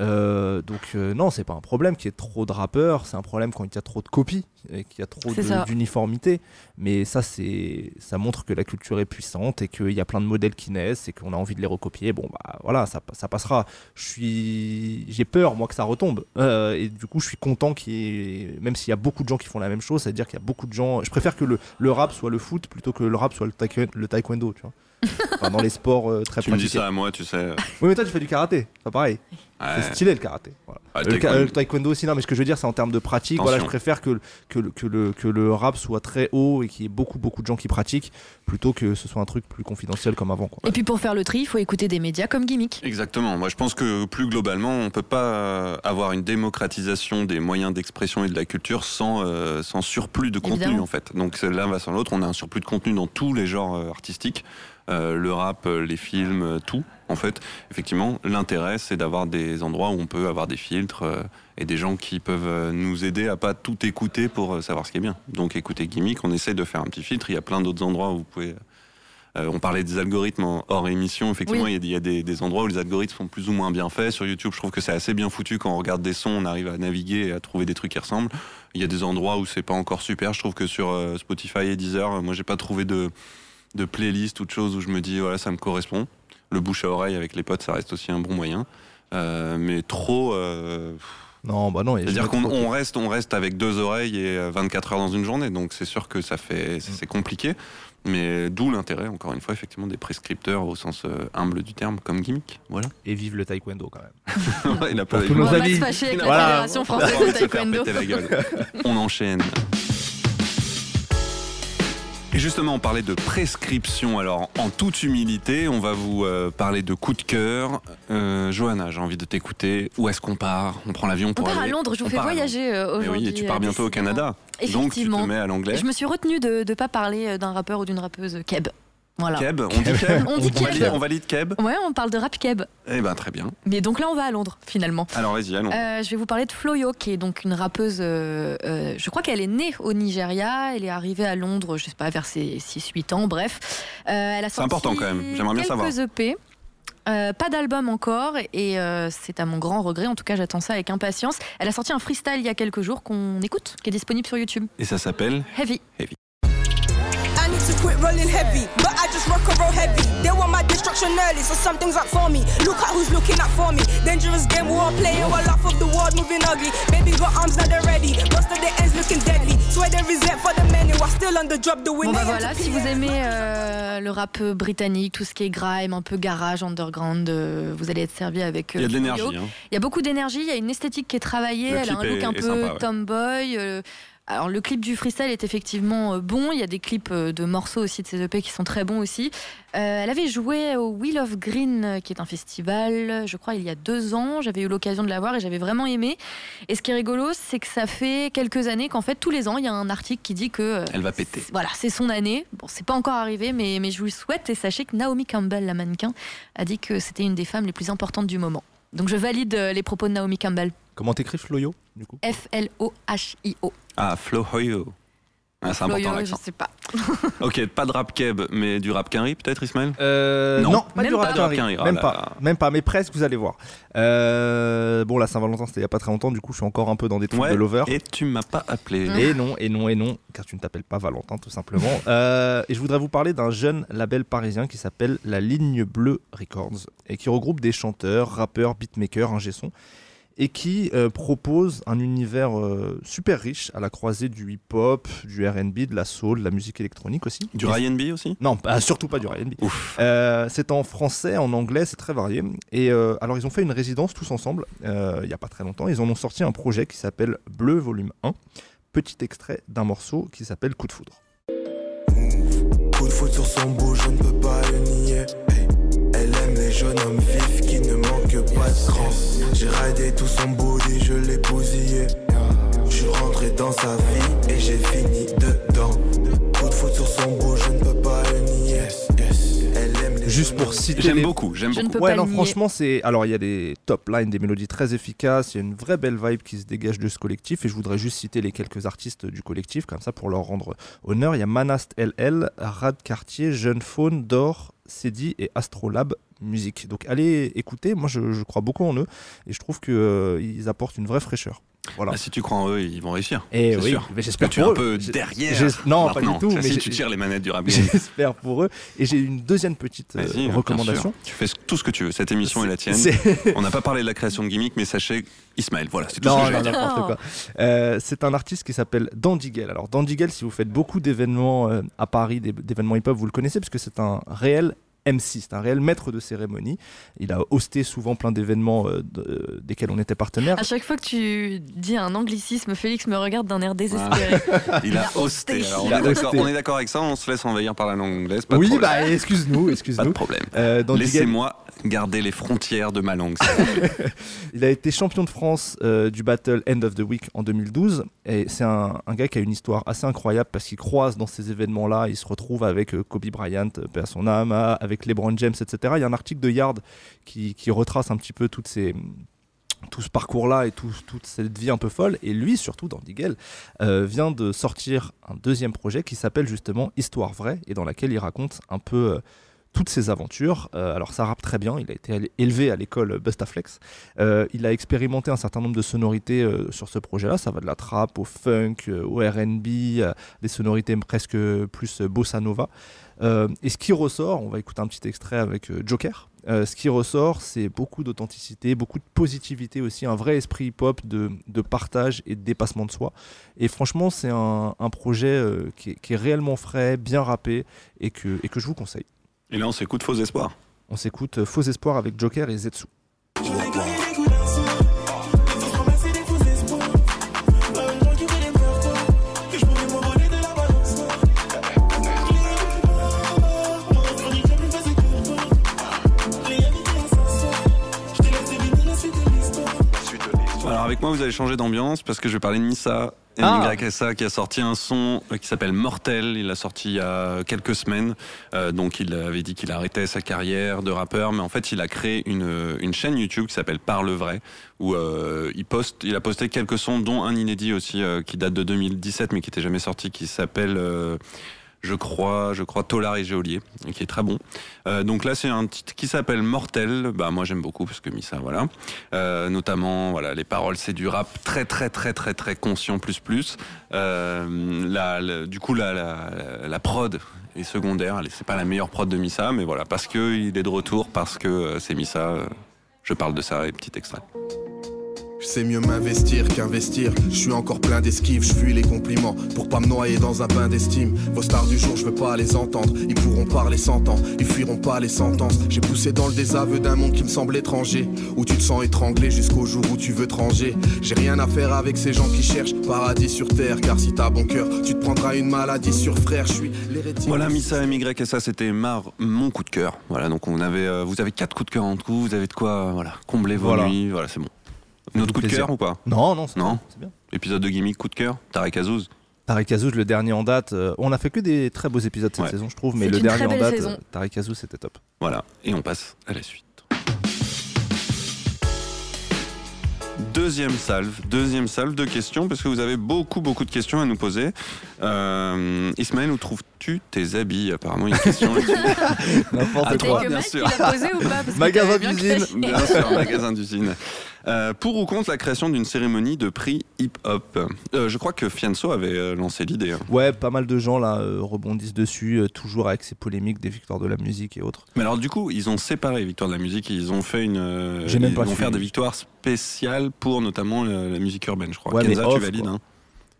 Euh, donc euh, non, c'est pas un problème qu'il y ait trop de rappeurs, c'est un problème quand il y a trop de copies et qu'il y a trop d'uniformité. Mais ça, c'est, ça montre que la culture est puissante et qu'il y a plein de modèles qui naissent et qu'on a envie de les recopier. Bon bah voilà, ça, ça passera. Je suis, j'ai peur moi que ça retombe Euh, et du coup, je suis content qu'il y ait, même s'il y a beaucoup de gens qui font la même chose, c'est-à-dire qu'il y a beaucoup de gens. Je préfère que le, le rap soit le foot plutôt que le rap soit le, taekwondo, le taekwondo, tu vois. Enfin, dans les sports euh, très Tu me dis pratiqués. ça à moi, tu sais. euh, Oui, mais toi, tu fais du karaté, c'est pas pareil. ouais. C'est stylé le karaté. Voilà. Ah, le taekwondo. le taekwondo aussi, non, mais ce que je veux dire, c'est en termes de pratique. Voilà, je préfère que, que, le- que, le, que le rap soit très haut et qu'il y ait beaucoup, beaucoup de gens qui pratiquent plutôt que ce soit un truc plus confidentiel comme avant. Quoi. Et puis pour faire le tri, il faut écouter des médias comme Gimmick. Exactement. Moi, je pense que plus globalement, on peut pas euh, avoir une démocratisation des moyens d'expression et de la culture sans, euh, sans surplus de contenu, Évidemment. en fait. Donc, c'est l'un va sans l'autre. On a un surplus de contenu dans tous les genres euh, artistiques. Euh, le rap, euh, les films, euh, tout. En fait, effectivement, l'intérêt, c'est d'avoir des endroits où on peut avoir des filtres euh, et des gens qui peuvent euh, nous aider à pas tout écouter pour savoir ce qui est bien. Donc, écoutez Gimmick, on essaie de faire un petit filtre. Il y a plein d'autres endroits où vous pouvez euh, on parlait des algorithmes en hors émission. Effectivement, Oui. il y a, des, des endroits où les algorithmes sont plus ou moins bien faits. Sur YouTube, je trouve que c'est assez bien foutu. Quand on regarde des sons, on arrive à naviguer et à trouver des trucs qui ressemblent. Il y a des endroits où c'est pas encore super. Je trouve que sur euh, Spotify et Deezer, moi, j'ai pas trouvé de, de playlist ou de choses où je me dis, voilà, ça me correspond. Le bouche à oreille avec les potes, ça reste aussi un bon moyen. Euh, mais trop. euh, Non, bah non. il y a c'est-à-dire qu'on on reste, on reste avec deux oreilles et euh, 24 heures dans une journée, donc c'est sûr que ça fait, c'est c'est compliqué. Mais d'où l'intérêt, encore une fois, effectivement, des prescripteurs au sens euh, humble du terme, comme gimmick. Voilà. Et vive le taekwondo quand même. il a pas tous On nos amis. Voilà. On a française Et justement, on parlait de prescription. Alors, en toute humilité, on va vous euh, parler de coup de cœur. Euh, Johanna, j'ai envie de t'écouter. Où est-ce qu'on part? On prend l'avion On pour part à Londres, je vous On fais voyager euh, Eh aujourd'hui. oui, et tu pars euh, bientôt au. Canada. Donc, tu te mets à l'anglais. Je me suis retenue de ne pas parler d'un rappeur ou d'une rappeuse Keb. Voilà. Keb, on dit Keb On dit Keb. valide, on valide Keb Ouais, on parle de rap Keb. Eh ben très bien. Mais donc là, on va à Londres, finalement. Alors vas-y, allons. Euh, je vais vous parler de Floyo, qui est donc une rappeuse. euh, euh, je crois qu'elle est née au Nigeria. Elle est arrivée à Londres, je sais pas, vers ses 6-8 ans, bref. Euh, elle a C'est sorti important quand même, j'aimerais bien quelques savoir. EP. Euh, pas d'album encore et euh, c'est à mon grand regret. En tout cas, j'attends ça avec impatience. Elle a sorti un freestyle il y a quelques jours qu'on écoute, qui est disponible sur YouTube. Et ça s'appelle Heavy. Heavy. I need to quit rolling heavy, but I just rock and roll heavy. They want my destruction early, so something's up for me. Look at who's looking out for me. Dangerous game, we're all playing while off of the world moving ugly. Baby got arms, now they're ready. Most of the ends looking deadly. Swear there is it for the many, while still on the drop, the Bon winner. bah voilà, si vous aimez euh, le rap britannique, tout ce qui est grime, un peu garage, underground, euh, vous allez être servi avec. euh, Il y a de l'énergie. Hein. Il y a beaucoup d'énergie, il y a une esthétique qui est travaillée, Le elle a un look est- un peu sympa, ouais. tomboy. Alors le clip du freestyle est effectivement euh, bon, il y a des clips euh, de morceaux aussi de ses EP qui sont très bons aussi. Euh, elle avait joué au Wheel of Green, qui est un festival, je crois, il y a deux ans. J'avais eu l'occasion de la voir et j'avais vraiment aimé. Et ce qui est rigolo, c'est que ça fait quelques années qu'en fait, tous les ans, il y a un article qui dit que Elle va péter. Voilà, c'est son année. Bon, c'est pas encore arrivé, mais, mais je vous le souhaite. Et sachez que Naomi Campbell, la mannequin, a dit que c'était une des femmes les plus importantes du moment. Donc je valide les propos de Naomi Campbell. Comment t'écris Floyo? Du coup F-L-O-H-I-O. Ah, Flo Hoyo. Ah, c'est important Floyo, je l'accent. sais pas. Ok, pas de rap keb, mais du rap quinri peut-être Ismaël? Euh, Non. non, pas Même du pas. rap oh Même là pas, là. même pas, mais presque. Vous allez voir. Euh, bon, la Saint-Valentin, c'était il y a pas très longtemps. Du coup, je suis encore un peu dans des trucs de lover. et tu m'as pas appelé. Et non, et non, et non, car tu ne t'appelles pas Valentin, tout simplement. Euh, et je voudrais vous parler d'un jeune label parisien qui s'appelle La Ligne Bleue Records et qui regroupe des chanteurs, rappeurs, beatmakers, ingé son et qui euh, propose un univers euh, super riche à la croisée du hip-hop, du R&B, de la soul, de la musique électronique aussi. Du Et- Ryan B aussi? Non, surtout pas du R&B. Euh, c'est en français, en anglais, c'est très varié. Et euh, alors, ils ont fait une résidence tous ensemble, euh, il n'y a pas très longtemps. Ils en ont sorti un projet qui s'appelle Bleu Volume 1. Petit extrait d'un morceau qui s'appelle Coup de foudre. Coup de foot sur son bout, je ne peux pas le nier. Jeunes hommes vifs qui ne manquent pas de cran. J'ai raidé tout son body, je l'ai bousillé. Je suis rentré dans sa vie et j'ai fini dedans. Coup de foot sur son bout, je ne peux pas le nier. Elle aime les Juste pour citer J'aime les- beaucoup, j'aime beaucoup. Ouais, non, franchement, c'est. Alors, il y a des top lines, des mélodies très efficaces, il y a une vraie belle vibe qui se dégage de ce collectif. Et je voudrais juste citer les quelques artistes du collectif, comme ça, pour leur rendre honneur. Il y a Manast LL, Rad Cartier, Jeune Faune, Dor, Cedi et Astrolab Musique. Donc, allez écouter. Moi, je, je crois beaucoup en eux et je trouve qu'ils apportent une vraie fraîcheur. Voilà. Ah, si tu crois en eux, ils vont réussir. Et c'est oui, sûr. mais j'espère que tu es un peu derrière. Non, pas du tout. Ça, Mais si tu tires les manettes du rap game. J'espère pour eux. Et j'ai une deuxième petite euh, recommandation. Tu fais tout ce que tu veux. Cette émission est la tienne. On n'a pas parlé de la création de gimmick, mais sachez, Ismaël, voilà, c'est tout ce Non, que non, dire. n'importe quoi. Euh, c'est un artiste qui s'appelle Dandigel. Alors Dandigel, si vous faites beaucoup d'événements euh, à Paris, d'é- d'événements hip-hop, vous le connaissez parce que c'est un réel MC, c'est un réel maître de cérémonie. Il a hosté souvent plein d'événements euh, de- euh, desquels on était partenaire. À chaque fois que tu dis un anglicisme, Félix me regarde d'un air désespéré. Il a hosté. hosté. Alors, on, Il a est d'accord- hosté. on est d'accord avec ça, on se laisse envahir par la langue anglaise. Pas oui, bah excuse-nous, pas de excuse-nous. problème. Euh, Laissez-moi garder les frontières de ma langue. il a été champion de France euh, du battle End of the Week en 2012 et c'est un, gars qui a une histoire assez incroyable parce qu'il croise dans ces événements-là, il se retrouve avec euh, Kobe Bryant, euh, paix à son âme, avec LeBron James, etc. Il y a un article de Yard qui, retrace un petit peu tout ce parcours-là et tout- toute cette vie un peu folle. Et lui, surtout dans Digel, vient de sortir un deuxième projet qui s'appelle justement Histoire vraie et dans laquelle il raconte un peu toutes ses aventures. Euh, alors ça rappe très bien, il a été élevé à l'école Bustaflex. Euh, il a expérimenté un certain nombre de sonorités euh, sur ce projet-là. Ça va de la trap au funk, au RB, des sonorités presque plus bossa nova. Et ce qui ressort, on va écouter un petit extrait avec Joker. Ce qui ressort, c'est beaucoup d'authenticité, beaucoup de positivité aussi, un vrai esprit hip-hop de, partage et de dépassement de soi. Et franchement, c'est un, projet qui, est, réellement frais, bien rappé et que je vous conseille. Et là, on s'écoute Faux Espoir. On s'écoute Faux Espoir avec Joker et Zetsu. Moi, vous allez changer d'ambiance? Parce que je vais parler de Nissa. Ah. NYSA qui a sorti un son euh, qui s'appelle Mortel. Il l'a sorti il y a quelques semaines. Euh, donc il avait dit qu'il arrêtait sa carrière de rappeur, mais en fait il a créé une, une chaîne YouTube qui s'appelle Parle vrai, où euh, il poste, il a posté quelques sons, dont un inédit aussi euh, qui date de 2017 mais qui n'était jamais sorti, qui s'appelle euh, je crois, je crois Tolar et Géolier, qui est très bon. Euh, donc là, c'est un titre qui s'appelle Mortel. Bah moi, j'aime beaucoup parce que Missa, voilà. Euh, notamment, voilà, les paroles, c'est du rap très, très, très, très, très conscient plus plus. Euh, la- du coup, la, la, la prod est secondaire. C'est pas la meilleure prod de Missa, mais voilà, parce que il est de retour, parce que euh, c'est Missa. euh, je parle de ça et petit extrait. Je sais mieux m'investir qu'investir. Je suis encore plein d'esquives, je fuis les compliments pour pas me noyer dans un bain d'estime. Vos stars du jour, je veux pas les entendre. Ils pourront parler cent ans, ils fuiront pas les sentences. J'ai poussé dans le désaveu d'un monde qui me semble étranger. Où tu te sens étranglé jusqu'au jour où tu veux te ranger. J'ai rien à faire avec ces gens qui cherchent paradis sur terre. Car si t'as bon cœur, tu te prendras une maladie sur frère. Je suis l'hérétique. Voilà, Missa MY et ça, c'était mar mon coup de cœur. Voilà, donc on avait, euh, vous avez quatre coups de cœur en tout, vous avez de quoi, euh, voilà, combler vos Voilà. nuits, voilà, c'est bon. Notre coup de cœur ou pas? Non, non, c'est bien. Épisode de gimmick, coup de cœur, Tarek Azouz. Tarek Azouz, le dernier en date. euh, on a fait que des très beaux épisodes cette Ouais. saison, je trouve, mais le dernier en date, saison. euh, Tarek Azouz, c'était top. Voilà, et on passe à la suite. Deuxième salve, deuxième salve de questions, parce que vous avez beaucoup, beaucoup de questions à nous poser. Euh, Ismaël, où trouves-tu tes habits? Apparemment, il y a une question. N'importe que bien sûr. qui l'a posé ou pas Parce que Magasin d'usine. Bien sûr, magasin d'usine. Euh, pour ou contre la création d'une cérémonie de prix hip-hop Euh, Je crois que Fianso avait euh, lancé l'idée. hein. Ouais, pas mal de gens là rebondissent dessus, toujours avec ces polémiques des victoires de la musique et autres. Mais alors du coup, ils ont séparé les victoires de la musique et ils ont fait une. J'ai même ils pas vont suivi. faire des victoires spéciales pour notamment la, musique urbaine, je crois. Ouais, mais Kenza, tu off, valides quoi. hein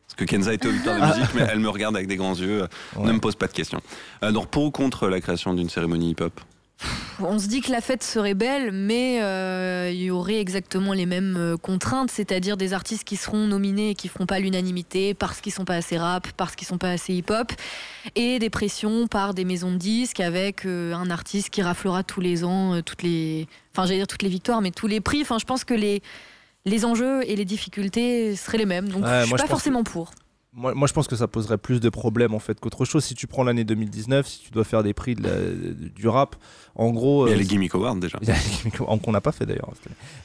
Parce que Kenza était aux victoires de la musique, mais elle me regarde avec des grands yeux. Ouais. Ne me pose pas de questions. Donc pour ou contre la création d'une cérémonie hip-hop? On se dit que la fête serait belle, mais euh, il y aurait exactement les mêmes euh, contraintes, c'est-à-dire des artistes qui seront nominés et qui feront pas l'unanimité parce qu'ils sont pas assez rap, parce qu'ils sont pas assez hip-hop, et des pressions par des maisons de disques avec euh, un artiste qui raflera tous les ans euh, toutes les, enfin j'allais dire toutes les victoires, mais tous les prix. Enfin, je pense que les les enjeux et les difficultés seraient les mêmes, donc Ouais, je suis pas forcément pour. Moi, moi, je pense que ça poserait plus de problèmes en fait qu'autre chose. Si tu prends l'année 2019, si tu dois faire des prix de la- du rap, en gros. Il y a euh, les Gimmick Awards déjà. Il y a les micros- qu'on n'a pas fait d'ailleurs.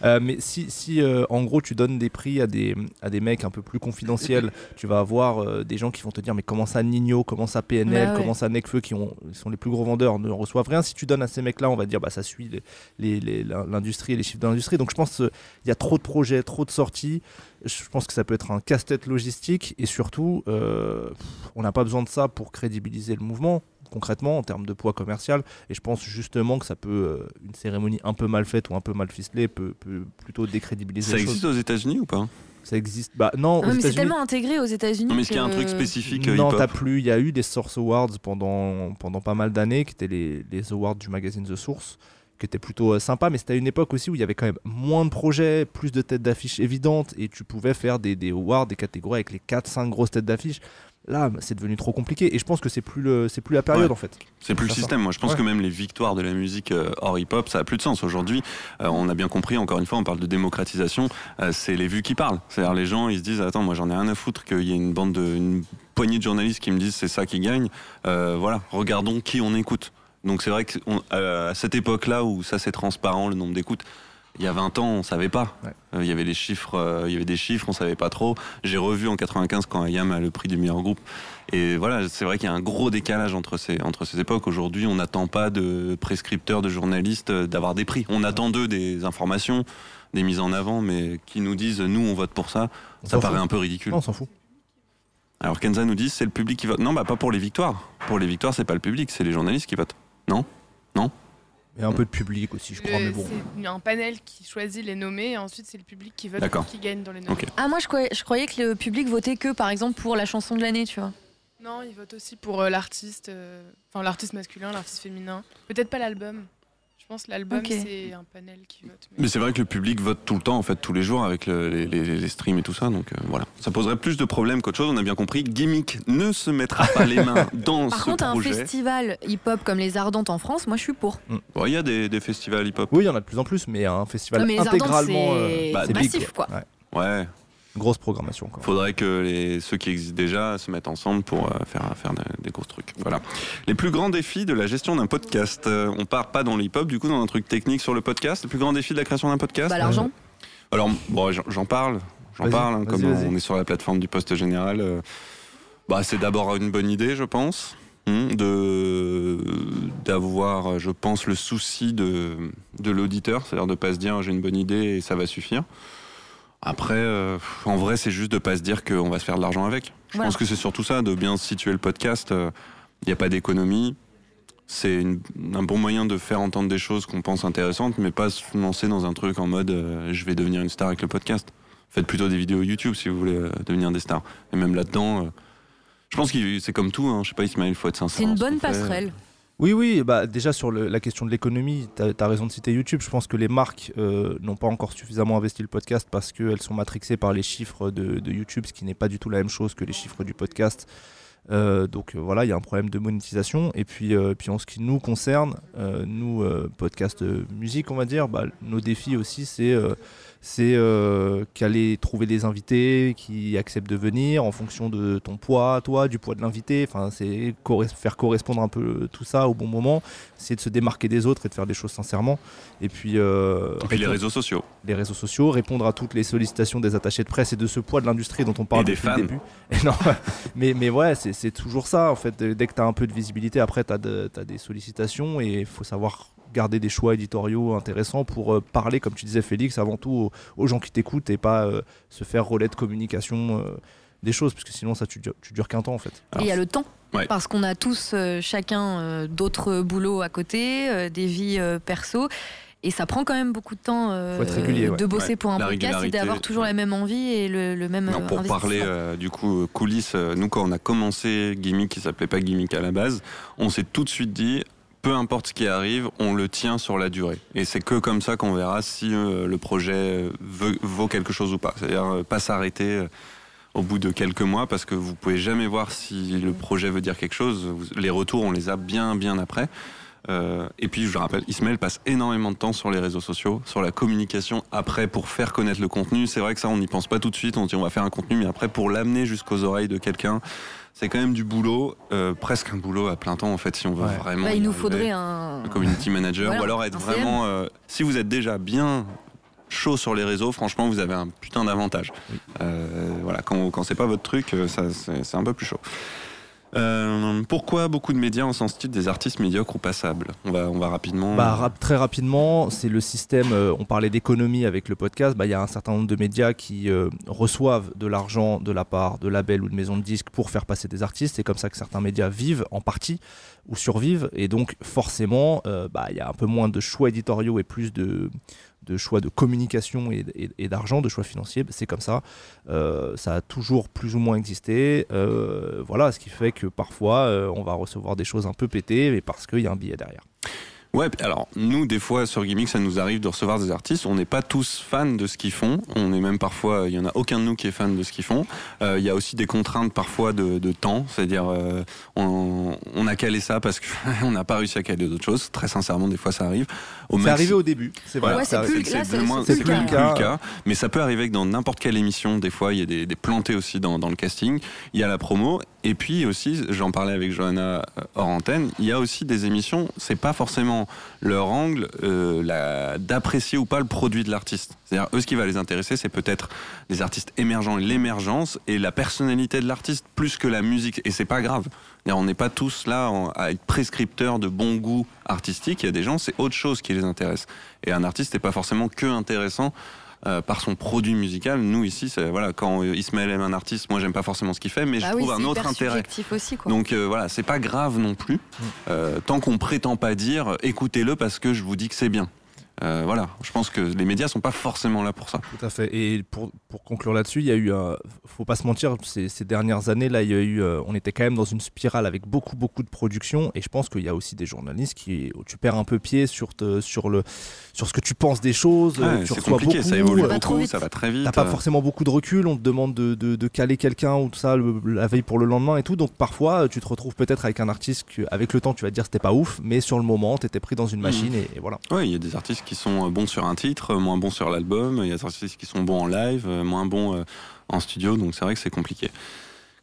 Euh, mais si, si euh, en gros tu donnes des prix à des, à des mecs un peu plus confidentiels, tu vas avoir euh, des gens qui vont te dire mais comment ça Nino, comment ça PNL, Bah ouais. comment ça Necfeu qui ont, sont les plus gros vendeurs ne reçoivent rien. Si tu donnes à ces mecs-là, on va dire bah ça suit les- les- les- l'industrie et les chiffres de l'industrie. Donc je pense qu'il y a trop de projets, trop de sorties. Je pense que ça peut être un casse-tête logistique et surtout euh, on n'a pas besoin de ça pour crédibiliser le mouvement concrètement en termes de poids commercial. Et je pense justement que ça peut euh, une cérémonie un peu mal faite ou un peu mal ficelée peut, peut plutôt décrédibiliser Ça les existe choses. aux États-unis ou pas? Ça existe. Bah non Ah oui, mais c'est tellement intégré aux États-Unis. Non, mais est-ce qu'il y a un truc spécifique euh, non t'as plus. Il y a eu des Source Awards pendant pendant pas mal d'années qui étaient les, les awards du magazine The Source qui étaient plutôt euh, sympas mais c'était à une époque aussi où il y avait quand même moins de projets plus de têtes d'affiche évidentes et tu pouvais faire des, des awards des catégories avec les 4-5 grosses têtes d'affiche là c'est devenu trop compliqué et je pense que c'est plus le c'est plus la période Ouais. en fait C'est plus le ça. système. Moi, je pense Ouais. que même les victoires de la musique euh, hors hip-hop, ça a plus de sens. Aujourd'hui, euh, on a bien compris, encore une fois, on parle de démocratisation, euh, c'est les vues qui parlent. C'est-à-dire, les gens, ils se disent, attends, moi, j'en ai rien à foutre qu'il y ait une bande de, une poignée de journalistes qui me disent c'est ça qui gagne. Voilà, regardons qui on écoute. Donc, c'est vrai on- euh, cette époque-là où ça, c'est transparent, le nombre d'écoutes, il y a 20 ans, on savait pas. Ouais. Euh, Il y avait les chiffres, euh, il y avait des chiffres, on savait pas trop. J'ai revu en 95 quand Ayam a le prix du meilleur groupe. Et voilà, c'est vrai qu'il y a un gros décalage entre ces, entre ces époques. Aujourd'hui, on n'attend pas de prescripteurs, de journalistes euh, d'avoir des prix. On attend d'eux des informations, des mises en avant, mais qui nous disent nous on vote pour ça, On ça paraît fout. un peu ridicule. Non, on s'en fout Alors Kenza nous dit c'est le public qui vote. Non, bah pas pour les victoires. Pour les victoires, c'est pas le public, c'est les journalistes qui votent. Non et un peu de public aussi je crois Le- mais bon C'est un panel qui choisit les nommés et ensuite c'est le public qui vote D'accord. pour qui gagne dans les nommés. Ok. Ah moi je croyais, je croyais que le public votait que par exemple pour la chanson de l'année, tu vois. Non, ils votent aussi pour euh, l'artiste, euh, enfin l'artiste masculin, l'artiste féminin. Peut-être pas l'album. Je pense que l'album c'est un panel qui vote. mais- Mais c'est vrai que le public vote tout le temps, en fait, tous les jours avec le- les, les- les streams et tout ça. Donc euh, voilà, ça poserait plus de problèmes qu'autre chose. On a bien compris. Gimmick ne se mettra pas les mains dans Par ce contre, un festival hip-hop comme les Ardentes en France, moi je suis pour. Bon, Il y a des, des festivals hip-hop. oui il y en a de plus en plus mais un festival Non, mais intégralement c'est euh, bah, massif, big, quoi. Ouais. Ouais. Grosse programmation quoi. Faudrait que les, ceux qui existent déjà se mettent ensemble pour euh, faire, faire des, des gros trucs. Voilà. Les plus grands défis de la gestion d'un podcast. Euh, on part pas dans le hip-hop, du coup, dans un truc technique sur le podcast. Le plus grand défi de la création d'un podcast? Bah l'argent. Alors, bon, j'en- parle. J'en parle. hein, comme on est sur la plateforme du poste général. euh, bah, c'est d'abord une bonne idée, je pense. De d'avoir, je pense, le souci de, de l'auditeur, c'est-à-dire de pas se dire j'ai une bonne idée et ça va suffire. Après, euh, en vrai, c'est juste de pas se dire qu'on va se faire de l'argent avec. Je Voilà. pense que c'est surtout ça, de bien situer le podcast. Il n'y a pas d'économie. C'est un bon moyen de faire entendre des choses qu'on pense intéressantes, mais pas se lancer dans un truc en mode euh, je vais devenir une star avec le podcast. Faites plutôt des vidéos YouTube si vous voulez euh, devenir des stars. Et même là-dedans, euh, je pense que c'est comme tout. Hein. Je sais pas, Ismaël, il faut être sincère. C'est une ce bonne fait. Oui, oui, bah déjà sur la question de l'économie, tu as, raison de citer YouTube. Je pense que les marques euh, n'ont pas encore suffisamment investi le podcast parce qu'elles sont matrixées par les chiffres de, YouTube, ce qui n'est pas du tout la même chose que les chiffres du podcast. Euh, donc euh, voilà, il y a un problème de monétisation. Et puis, puis en ce qui nous concerne, nous, podcast musique, on va dire, bah, nos défis aussi, c'est c'est euh, qu'aller trouver des invités qui acceptent de venir en fonction de ton poids, toi, du poids de l'invité. Enfin, c'est faire correspondre un peu tout ça au bon moment, essayer de se démarquer des autres et de faire des choses sincèrement. Et puis, euh, Et puis les réseaux sociaux. les réseaux sociaux, répondre à toutes les sollicitations des attachés de presse et de ce poids de l'industrie dont on parle Et des le début. Et non, mais, mais ouais, c'est toujours ça en fait. Dès que tu as un peu de visibilité, après tu as, des sollicitations et il faut savoir garder des choix éditoriaux intéressants pour euh, parler, comme tu disais Félix, avant tout aux, aux gens qui t'écoutent et pas euh, se faire relais de communication euh, des choses, parce que sinon ça tu, tu dures qu'un temps en fait. Et il y a le temps. Ouais. Parce qu'on a tous, euh, chacun, euh, d'autres boulots à côté, euh, des vies euh, perso. Et ça prend quand même beaucoup de temps euh, ouais. de bosser Ouais. pour un La podcast et d'avoir toujours ouais. la même envie et le, le même Non, pour parler euh, du coup coulisses, euh, nous quand on a commencé Gimmick, qui s'appelait pas Gimmick à la base, on s'est tout de suite dit peu importe ce qui arrive, on le tient sur la durée. Et c'est que comme ça qu'on verra si euh, le projet euh, vaut quelque chose ou pas. C'est-à-dire euh, pas s'arrêter au bout de quelques mois parce que vous pouvez jamais voir si le projet veut dire quelque chose. Les retours, on les a bien bien après. Et puis je le rappelle, Ismaël passe énormément de temps sur les réseaux sociaux, sur la communication après pour faire connaître le contenu. C'est vrai que ça on n'y pense pas tout de suite, on dit on va faire un contenu, mais après pour l'amener jusqu'aux oreilles de quelqu'un, c'est quand même du boulot, euh, presque un boulot à plein temps en fait si on veut Ouais. vraiment. Bah, il nous arriver. faudrait un. un community manager Voilà, ou alors être vraiment. euh, si vous êtes déjà bien chaud sur les réseaux, franchement vous avez un putain d'avantage. Euh, voilà, quand, quand c'est pas votre truc, ça, c'est c'est un peu plus chaud. Euh, pourquoi beaucoup de médias encensent-ils des artistes médiocres ou passables? On va, rapidement. Bah, très rapidement, c'est le système. euh, on parlait d'économie avec le podcast. Bah, Il y a un certain nombre de médias qui euh, reçoivent de l'argent de la part de labels ou de maisons de disques pour faire passer des artistes. C'est comme ça que certains médias vivent en partie ou survivent. Et donc, forcément, bah, il y a un peu moins de choix éditoriaux et plus de, de choix de communication et, d'argent, de choix financiers. C'est comme ça. Euh, ça a toujours plus ou moins existé. Euh, voilà, ce qui fait que parfois, euh, on va recevoir des choses un peu pétées, mais parce qu'il y a un billet derrière. Ouais, alors nous, des fois sur Gimmick, ça nous arrive de recevoir des artistes. On n'est pas tous fans de ce qu'ils font. On est même parfois, il y en a aucun de nous qui est fan de ce qu'ils font. Euh, Il y a aussi des contraintes parfois de, de temps, c'est-à-dire euh, on, on a calé ça parce qu'on n'a pas réussi à caler d'autres choses. Très sincèrement, des fois ça arrive. Au C'est arrivé au début, c'est vrai. Ouais, c'est plus- plus plus, le le cas. cas. Mais ça peut arriver que dans n'importe quelle émission, des fois, il y a des, des plantés aussi dans, dans le casting. Il y a la promo. Et puis aussi, j'en parlais avec Johanna euh, hors antenne, il y a aussi des émissions, c'est pas forcément leur angle euh, d'apprécier ou pas le produit de l'artiste. C'est-à-dire, eux, ce qui va les intéresser, c'est peut-être les artistes émergents et l'émergence et la personnalité de l'artiste plus que la musique. Et c'est pas grave. C'est-à-dire, On n'est pas tous là à être prescripteurs de bon goût artistique. Il y a des gens, c'est autre chose qui les intéresse. Et un artiste n'est pas forcément que intéressant euh, par son produit musical. Nous ici, c'est voilà, quand Ismaël aime un artiste, moi j'aime pas forcément ce qu'il fait, mais Bah je oui, trouve un autre intérêt. aussi, quoi. Donc euh, voilà, c'est pas grave non plus, euh, tant qu'on prétend pas dire écoutez-le parce que je vous dis que c'est bien. Euh, voilà, je pense que les médias sont pas forcément là pour ça. Tout à fait. Et pour, pour conclure là-dessus, il y a eu, un- faut pas se mentir, ces, ces dernières années là, il y a eu, euh, on était quand même dans une spirale avec beaucoup beaucoup de production. Et je pense qu'il y a aussi des journalistes qui, où tu perds un peu pied sur te, sur le, sur ce que tu penses des choses. euh, Ouais, tu reçois compliqué, beaucoup. ça évolue Ça beaucoup, vite. ça va très vite. T'as pas euh, forcément beaucoup de recul, on te demande de, de- de caler quelqu'un ou tout ça le- la veille pour le lendemain et tout. Donc parfois, euh, tu te retrouves peut-être avec un artiste que, avec le temps, tu vas te dire c'était pas ouf, mais sur le moment, t'étais pris dans une machine et, et voilà. Ouais, il y a des artistes qui sont euh, bons sur un titre, euh, moins bons sur l'album. Il y a des artistes qui sont bons en live, euh, moins bons en studio. Donc c'est vrai que c'est compliqué.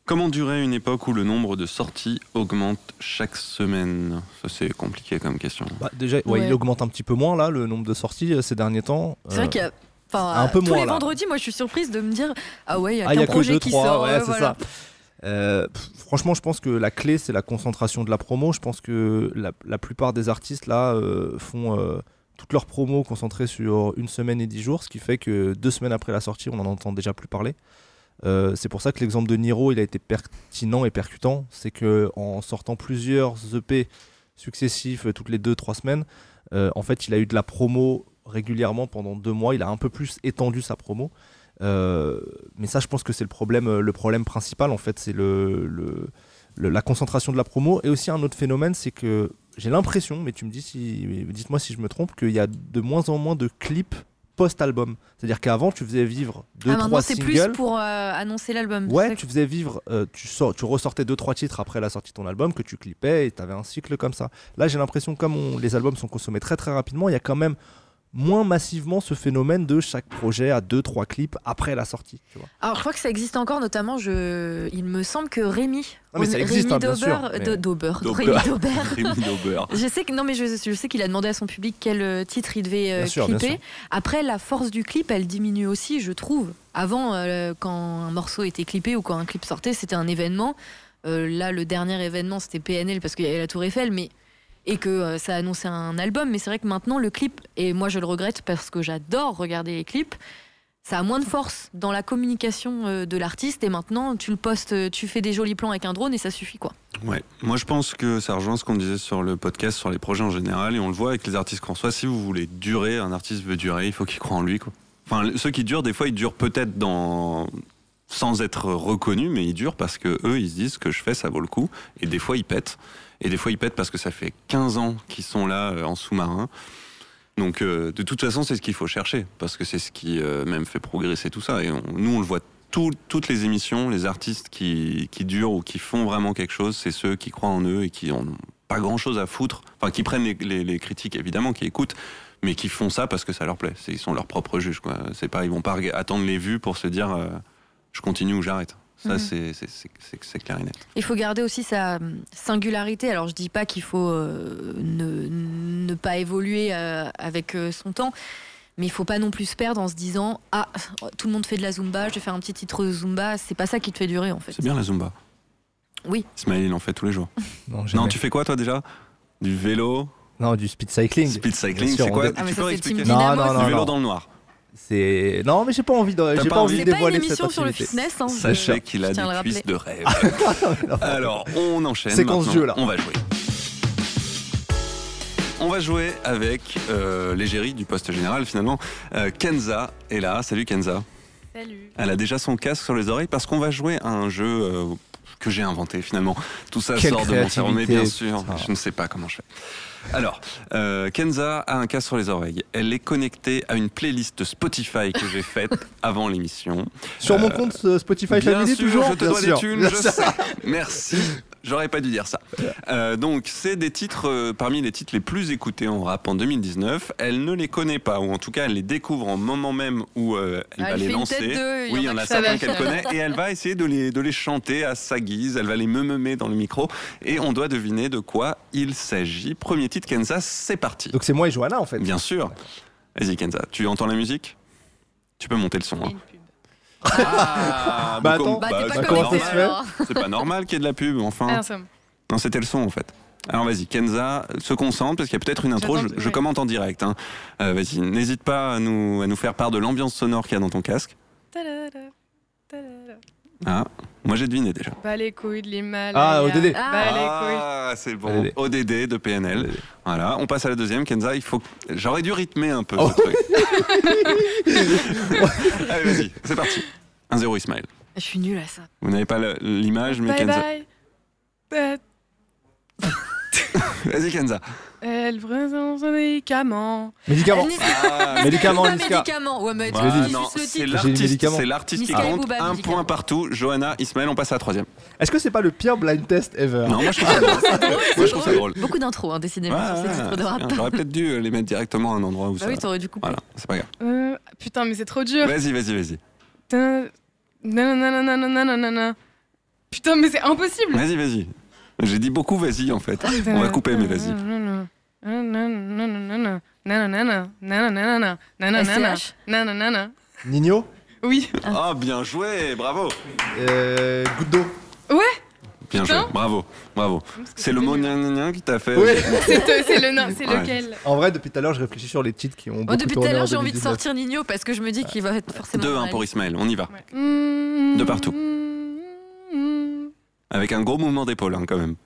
Comment durer une époque où le nombre de sorties augmente chaque semaine? Ça c'est compliqué comme question. Bah, déjà, ouais, Ouais. il augmente un petit peu moins là, le nombre de sorties ces derniers temps. C'est vrai qu'il y a. Enfin, un peu tous moins, les là. vendredis, moi, je suis surprise de me dire ah ouais, il y a Ah, il y qu'un a que projet deux, qui trois, sort. ouais, euh, voilà. ça. Euh, pff, franchement, je pense que la clé, c'est la concentration de la promo. Je pense que la, la plupart des artistes là euh, font euh, toutes leurs promos concentrées sur une semaine et dix jours, ce qui fait que deux semaines après la sortie, on n'en entend déjà plus parler. Euh, c'est pour ça que l'exemple de Niro, il a été pertinent et percutant. C'est que en sortant plusieurs EP successifs euh, toutes les deux trois semaines, euh, en fait, il a eu de la promo régulièrement pendant deux mois. Il a un peu plus étendu sa promo. Mais ça, je pense que c'est le problème, le problème principal. En fait, c'est la concentration de la promo. Et aussi un autre phénomène, c'est que j'ai l'impression, mais tu me dis si, dites-moi si je me trompe, qu'il y a de moins en moins de clips post-album. C'est-à-dire qu'avant, tu faisais vivre deux, Ah, trois c'est singles. plus pour euh, annoncer l'album. Ouais, C'est tu faisais vivre, euh, tu, sors, tu ressortais deux trois titres après la sortie de ton album que tu clippais et tu avais un cycle comme ça. Là, j'ai l'impression que comme on- les albums sont consommés très très rapidement, il y a quand même moins massivement ce phénomène de chaque projet à deux trois clips après la sortie. Tu vois. Alors, je crois que ça existe encore, notamment, je... il me semble que Rémi. Non, mais ça Rémi existe, hein, bien Dauber, sûr, mais- Dauber, Dauber. Rémi Dauber. Rémi Dauber. Je sais que non mais je, je sais qu'il a demandé à son public quel euh, titre il devait euh, Bien sûr, bien clipper. sûr. Après la force du clip, elle diminue aussi, je trouve. Avant, euh, quand un morceau était clippé ou quand un clip sortait, c'était un événement. Euh, là, le dernier événement, c'était PNL parce qu'il y avait la Tour Eiffel, mais et que euh, ça annonçait un album. Mais c'est vrai que maintenant, le clip, et moi je le regrette parce que j'adore regarder les clips. Ça a moins de force dans la communication euh, de l'artiste et maintenant tu le postes, euh, tu fais des jolis plans avec un drone et ça suffit quoi. Ouais, moi je pense que ça rejoint ce qu'on disait sur le podcast, sur les projets en général, et on le voit avec les artistes qu'on reçoit. Si vous voulez durer, un artiste veut durer, il faut qu'il croit en lui. Quoi. Enfin, ceux qui durent, des fois, ils durent peut-être sans être reconnus, mais ils durent parce que eux, ils se disent que je fais, ça vaut le coup. Et des fois, ils pètent. Et des fois, ils pètent parce que ça fait 15 ans qu'ils sont là euh, en sous-marin. Donc, euh, de toute façon, c'est ce qu'il faut chercher, parce que c'est ce qui euh, même fait progresser tout ça. Et on- nous, on le voit tout- toutes les émissions, les artistes qui, qui durent ou qui font vraiment quelque chose, c'est ceux qui croient en eux et qui ont pas grand-chose à foutre. Enfin, qui prennent les, critiques, évidemment, qui écoutent, mais qui font ça parce que ça leur plaît. Ils sont leurs propres juges. Quoi. C'est pas, ils vont pas attendre les vues pour se dire je continue ou j'arrête. Ça, Mhm. c'est- c'est- c'est c'est- c'est clair et net. Il faut garder aussi sa hum, singularité. Alors je dis pas qu'il faut euh, ne, ne pas évoluer euh, avec euh, son temps, mais il faut pas non plus se perdre en se disant ah tout le monde fait de la zumba, je vais faire un petit titre de zumba. C'est pas ça qui te fait durer en fait. C'est bien la Zumba. Oui. Ismaël, il en fait tous les jours. Non, tu fais quoi toi déjà? Du vélo? Non, du speed cycling. Speed cycling, c'est quoi dé- Ah, Tu peux expliquer Non, non, ça. non, Du vélo non. dans le noir. C'est non, mais j'ai pas envie de, j'ai pas pas envie de pas une dévoiler émission cette sur le fitness. hein, Sachez qu'il a des cuisses de rêve. Alors, on enchaîne. Séquence jeu, là. On va jouer. On va jouer avec euh, l'égérie du poste général finalement. Euh, Kenza est là. Salut Kenza. Salut. Elle a déjà son casque sur les oreilles parce qu'on va jouer à un jeu euh, que j'ai inventé finalement. Tout ça Quelle sort de mon cerveau, mais bien sûr, putain. je ne sais pas comment je fais. Alors, euh, Kenza a un casque sur les oreilles. Elle est connectée à une playlist Spotify que j'ai faite avant l'émission. Sur mon Euh, compte euh, Spotify Bien Family sûr, toujours. je te Bien dois des sûr. thunes, Bien je sûr. sais. Merci. J'aurais pas dû dire ça. Euh, donc, c'est des titres euh, parmi les titres les plus écoutés en rap en 2019. Elle ne les connaît pas, ou en tout cas, elle les découvre en moment même où euh, elle Ah, va elle les lancer. de- oui, il y en a certains qu'elle connaît, et elle va essayer de les, de les chanter à sa guise. Elle va les meumer dans le micro, et on doit deviner de quoi il s'agit. Premier titre, Kenza, c'est parti. Donc c'est moi et Johanna en fait. Bien sûr. Vas-y, Kenza. Tu entends la musique? Tu peux monter le son. Hein. Ah, Bah, attends. Bah, t'es c'est pas comment connecté ça se fait alors. c'est pas normal qu'il y ait de la pub, enfin. Ah non, c'était le son en fait. Alors vas-y, Kenza, se concentre parce qu'il y a peut-être une intro. Je, je commente en direct. hein. Euh, vas-y, n'hésite pas à nous, à nous faire part de l'ambiance sonore qu'il y a dans ton casque. Ah, moi j'ai deviné déjà. Bas les couilles de l'Himalaya. Ah, ODD. Ah. Bas les couilles. Ah, c'est bon. ODD. ODD de PNL. ODD. Voilà, on passe à la deuxième. Kenza, il faut. J'aurais dû rythmer un peu Oh. ce truc. Allez, vas-y, c'est parti. 1-0 Ismaël. Je suis nulle à ça. Vous n'avez pas l'image, mais Bye Kenza. bye. Bah, Vas-y, Kenza. Elle présente son médicament. Médicaments. Euh, Niska- Ah, pas Niska. médicaments. Ouais, mais tu Voilà, dis non, juste le c'est titre. L'artiste, médicament. c'est l'artiste qui Niska et compte. Booba, un médicament. point partout. Johanna, Ismaël, on passe à la troisième. Est-ce que c'est pas le pire blind test ever Non, moi je trouve ça drôle. Moi je trouve ça drôle. Beaucoup d'intros, hein, décidément, Ouais, sur ces ouais, titres de rap. J'aurais peut-être dû les mettre directement à un endroit où Bah ça. oui, t'aurais dû couper. Voilà, c'est pas grave. Euh, putain, mais c'est trop dur. Vas-y, vas-y, vas-y. Tin- nananananananana. Putain, mais c'est impossible. Vas-y, vas-y. J'ai dit beaucoup, vas-y en fait. On va couper, mais vas-y. Nino Oui. Oh, bien joué, bravo. euh, Goutte d'eau. Ouais, Bien joué. Bravo. Bravo. C'est le mot gna qui t'a fait. Oui. C'est c'est le nom, c'est lequel? En vrai, depuis tout à l'heure, je réfléchis sur les titres qui ont beaucoup Oh, depuis tout à l'heure, j'ai envie de 2019. sortir Nino parce que je me dis qu'il va être forcément. 2-1 dans pour Ismaël. On y va. De partout. Avec un gros mouvement d'épaule, hein, quand même.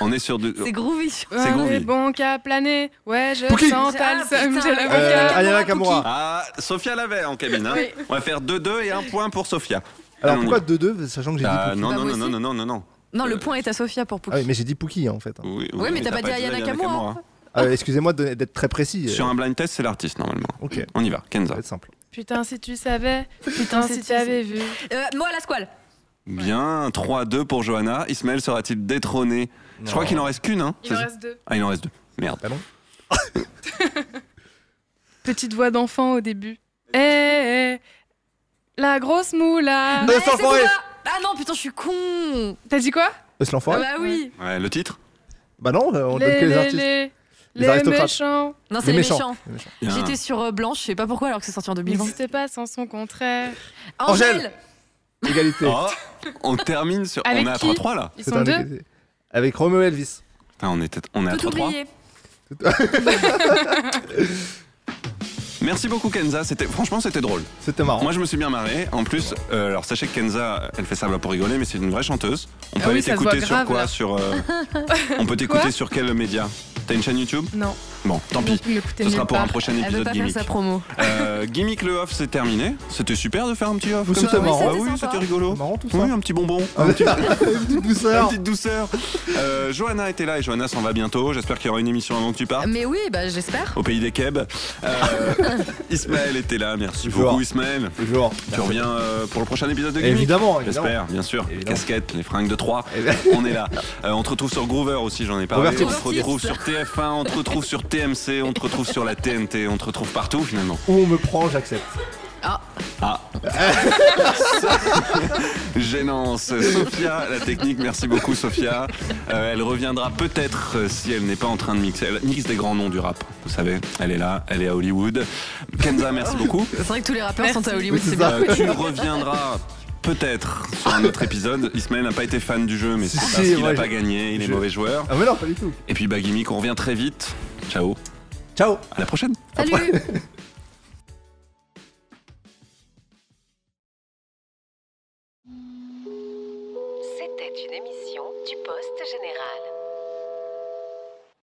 On est sur du. C'est groovy. C'est groovy. bon qu'à planer. Ouais, je Pookie. sens pas le seum, j'ai la Euh. Ayana Kamura. Ah, Sophia l'avait en cabine. Hein. Oui. On va faire 2-2 et un point pour Sophia. Alors pourquoi va. 2-2 sachant que j'ai dit non, Bah, non, non, non, non, non, non, non. Non, le point est à Sophia pour Pookie. Ah oui, mais j'ai dit Pookie en fait. Oui, Oui, mais t'as pas dit Ayana Kamura. Ah, Excusez-moi d'être très précis. Sur un blind test, c'est l'artiste normalement. Ok, On y va, ça Kenza. va être simple. Putain, si tu savais. Putain, si tu avais vu. Euh, moi, la squale. Bien, 3-2 pour Johanna. Ismaël sera-t-il détrôné? Je crois qu'il en reste qu'une. Hein Il en reste deux. Ah, il en reste deux. Merde. Ah non Petite voix d'enfant au début. Eh, eh, la grosse moula. Euh, Ouais, sans c'est forêt. toi. Ah non, putain, je suis con. T'as dit quoi? Laisse Ah l'enfoiré bah oui. Ouais, le titre? Bah non, on donne Les, que les les, artistes. les, Les les aristocrates. méchants. Non, c'est Les les méchants. méchants. Les méchants. Bien. J'étais sur euh, Blanche, je sais pas pourquoi alors que c'est sorti en 2020. N'existait pas sans son contraire. Angèle. Égalité. Oh, on termine sur. Avec on est à qui 3-3 là. Ils C'est sont un deux. égalité. Avec Romeo Elvis. Putain, on, était, on est à Tout 3-3. oublié. Merci beaucoup Kenza. C'était franchement c'était drôle. C'était marrant. Moi je me suis bien marré. En plus, euh, alors sachez que Kenza, elle fait ça pour rigoler, mais c'est une vraie chanteuse. On peut Ah oui, aller ça se t'écouter voit sur grave, quoi là. Sur. euh, on peut t'écouter Quoi sur quel média? T'as une chaîne YouTube? Non. Bon, tant pis. Ce sera pour un prochain Elle veut épisode pas faire gimmick. sa promo. Euh, gimmick le off, c'est terminé. C'était super de faire un petit off. C'était marrant. Ah Oui, c'était rigolo. Marrant tout ça. Oui, un petit bonbon. Ah, Une petite douceur. Une petite douceur. Euh, Johanna était là et Johanna s'en va bientôt. J'espère qu'il y aura une émission avant que tu partes. Mais oui, bah j'espère. Au pays des Keb. Euh, Ismaël était là. Merci Toujours. beaucoup, Ismaël. Toujours. Tu reviens euh, pour le prochain épisode de Gimmick Évidemment, évidemment. J'espère, bien sûr. Les Évidemment. casquettes, les fringues de 3. Eh ben, On est là. Euh, on te retrouve sur Groover aussi, j'en ai parlé. On te retrouve sur TF1, on te retrouve sur TMC, on te retrouve sur la TNT, on te retrouve partout finalement. Où on me prend, j'accepte. Ah Gênance. Sophia, la technique, merci beaucoup Sophia. Euh, elle reviendra peut-être euh, si elle n'est pas en train de mixer. Elle mixe des grands noms du rap, vous savez. Elle est là, elle est à Hollywood. Kenza, merci beaucoup. C'est vrai que tous les rappeurs Merci. sont à Hollywood, Oui, c'est bien. Euh, tu reviendras peut-être sur un autre épisode. Ismaël n'a pas été fan du jeu, mais c'est parce qu'il n'a pas gagné, il est mauvais joueur. Ah mais non, pas du tout. Et puis bah Gimmick, on revient très vite. Ciao, Ciao. à la prochaine. Salut C'était une émission du Poste Général.